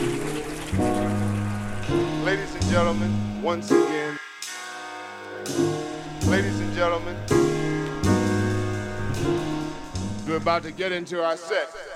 Ladies and gentlemen, once again, ladies and gentlemen, we're about to get into our set.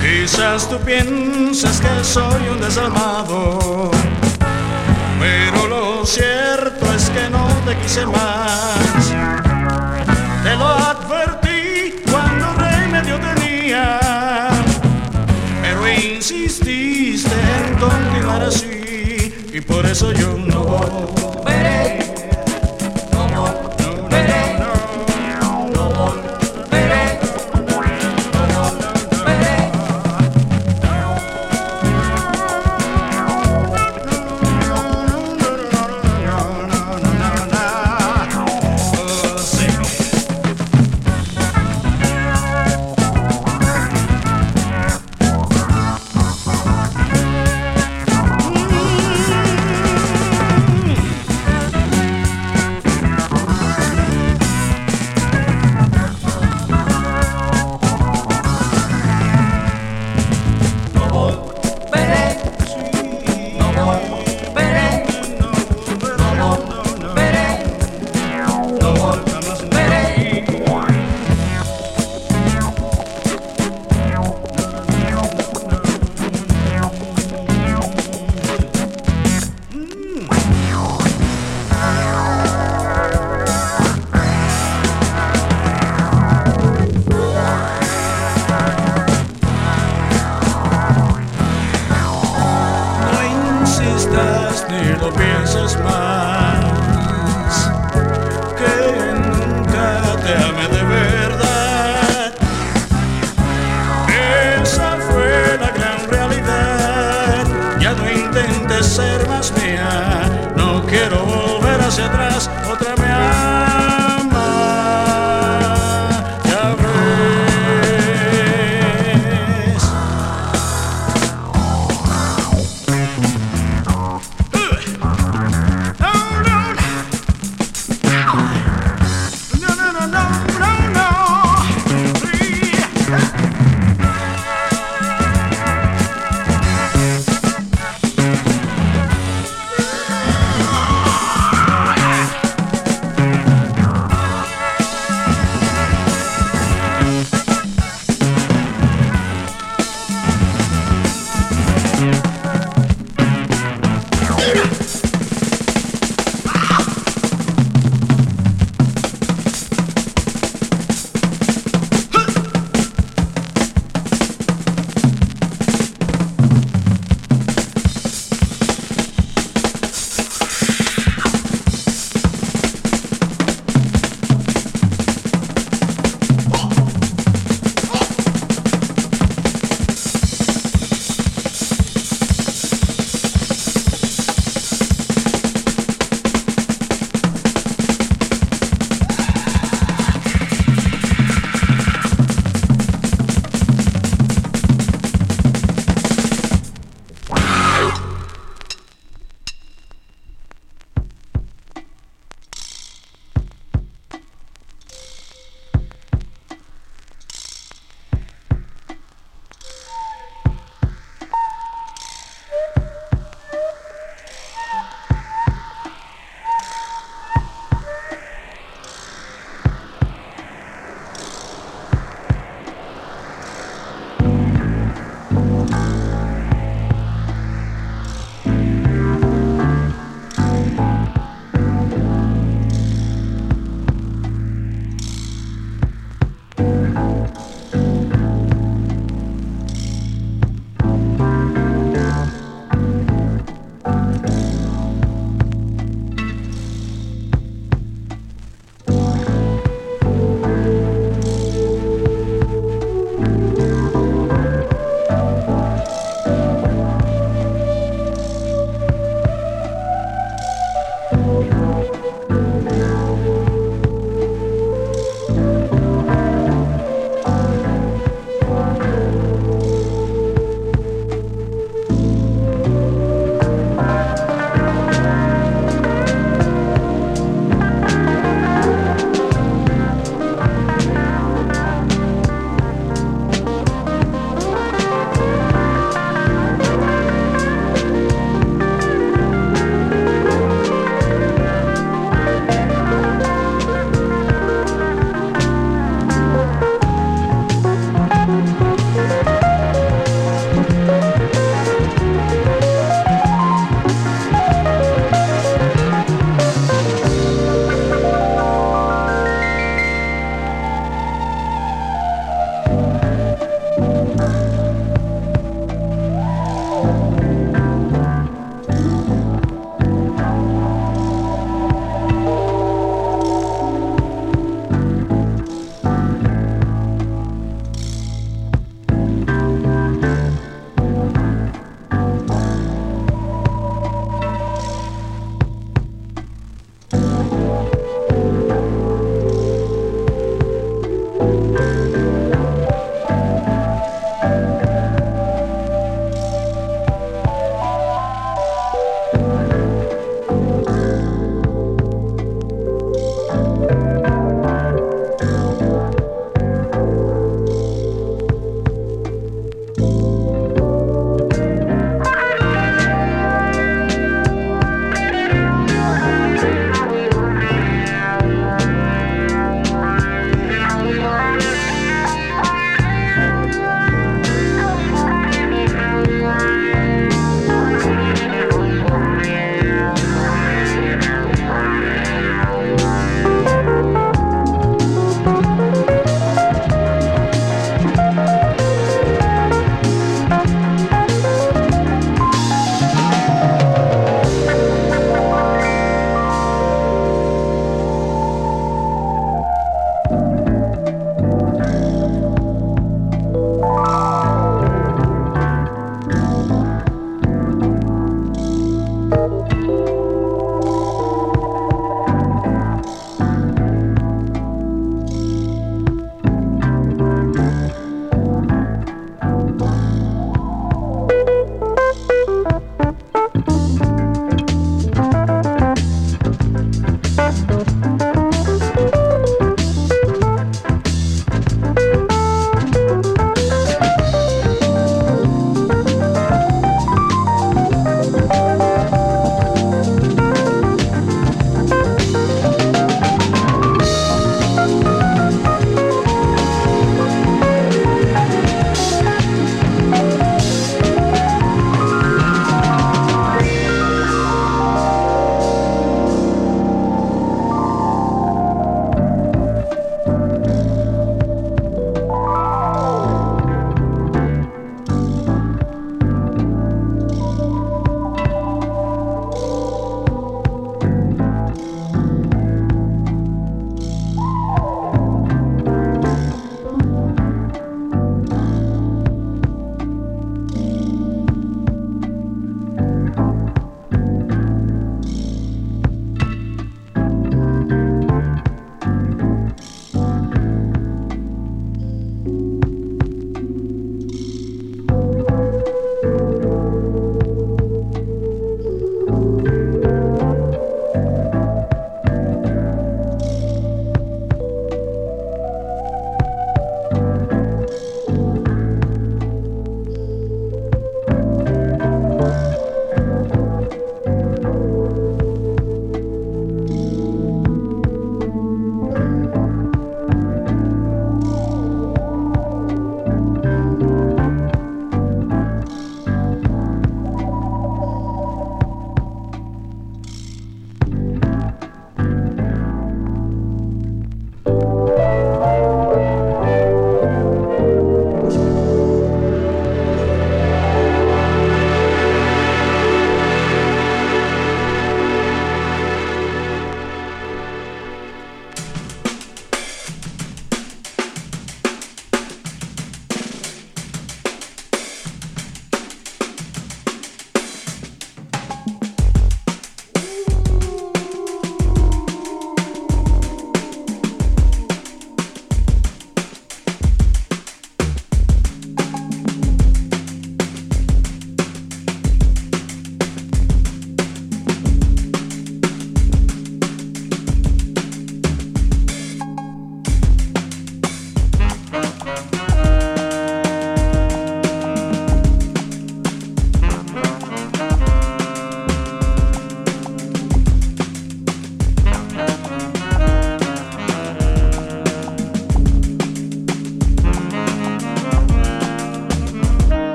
Quizás tú piensas que soy un desalmado, pero lo siento quise más. Te lo advertí cuando remedio tenía, pero insististe en continuar así y por eso yo no. hacia atrás,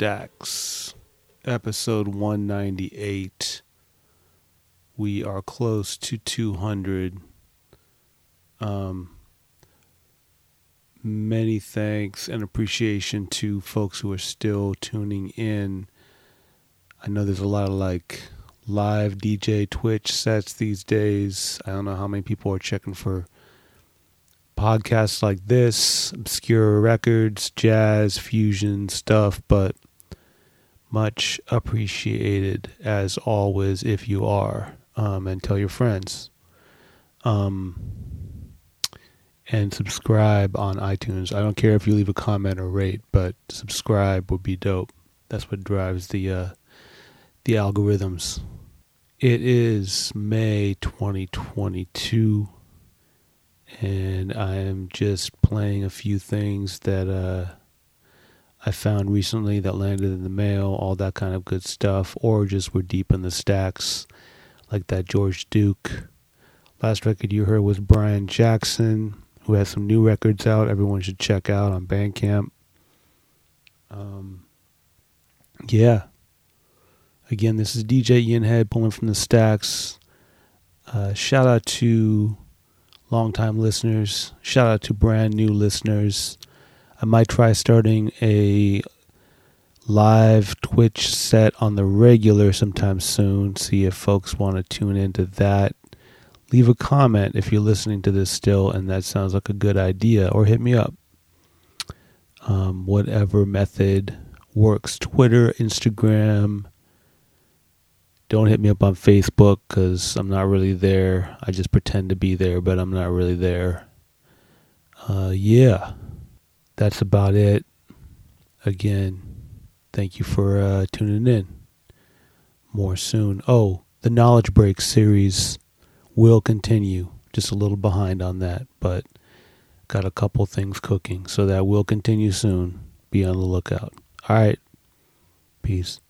stacks, episode 198. We are close to 200. Um, many thanks and appreciation to folks who are still tuning in. I know there's a lot of like live DJ Twitch sets these days. I don't know how many people are checking for podcasts like this, obscure records, jazz, fusion stuff, but much appreciated as always if you are. Um, and tell your friends. Um, and subscribe on iTunes. I don't care if you leave a comment or rate, but subscribe would be dope. That's what drives the uh, the algorithms. It is May 2022 and I am just playing a few things that uh, I found recently that landed in the mail, all that kind of good stuff, or just were deep in the stacks, like that George Duke. Last record you heard was Brian Jackson, who has some new records out. Everyone should check out on Bandcamp. Um, yeah. Again, this is DJ Ian Head pulling from the stacks. Uh, shout out to longtime listeners. Shout out to brand new listeners. I might try starting a live Twitch set on the regular sometime soon. See if folks want to tune into that. Leave a comment if you're listening to this still and that sounds like a good idea, or hit me up. Um, whatever method works Twitter, Instagram, don't hit me up on Facebook because I'm not really there. I just pretend to be there, but I'm not really there. Uh, yeah, that's about it. Again, thank you for uh, tuning in. More soon. Oh, the Knowledge Break series will continue. Just a little behind on that, but got a couple things cooking, so that will continue soon. Be on the lookout. All right. Peace.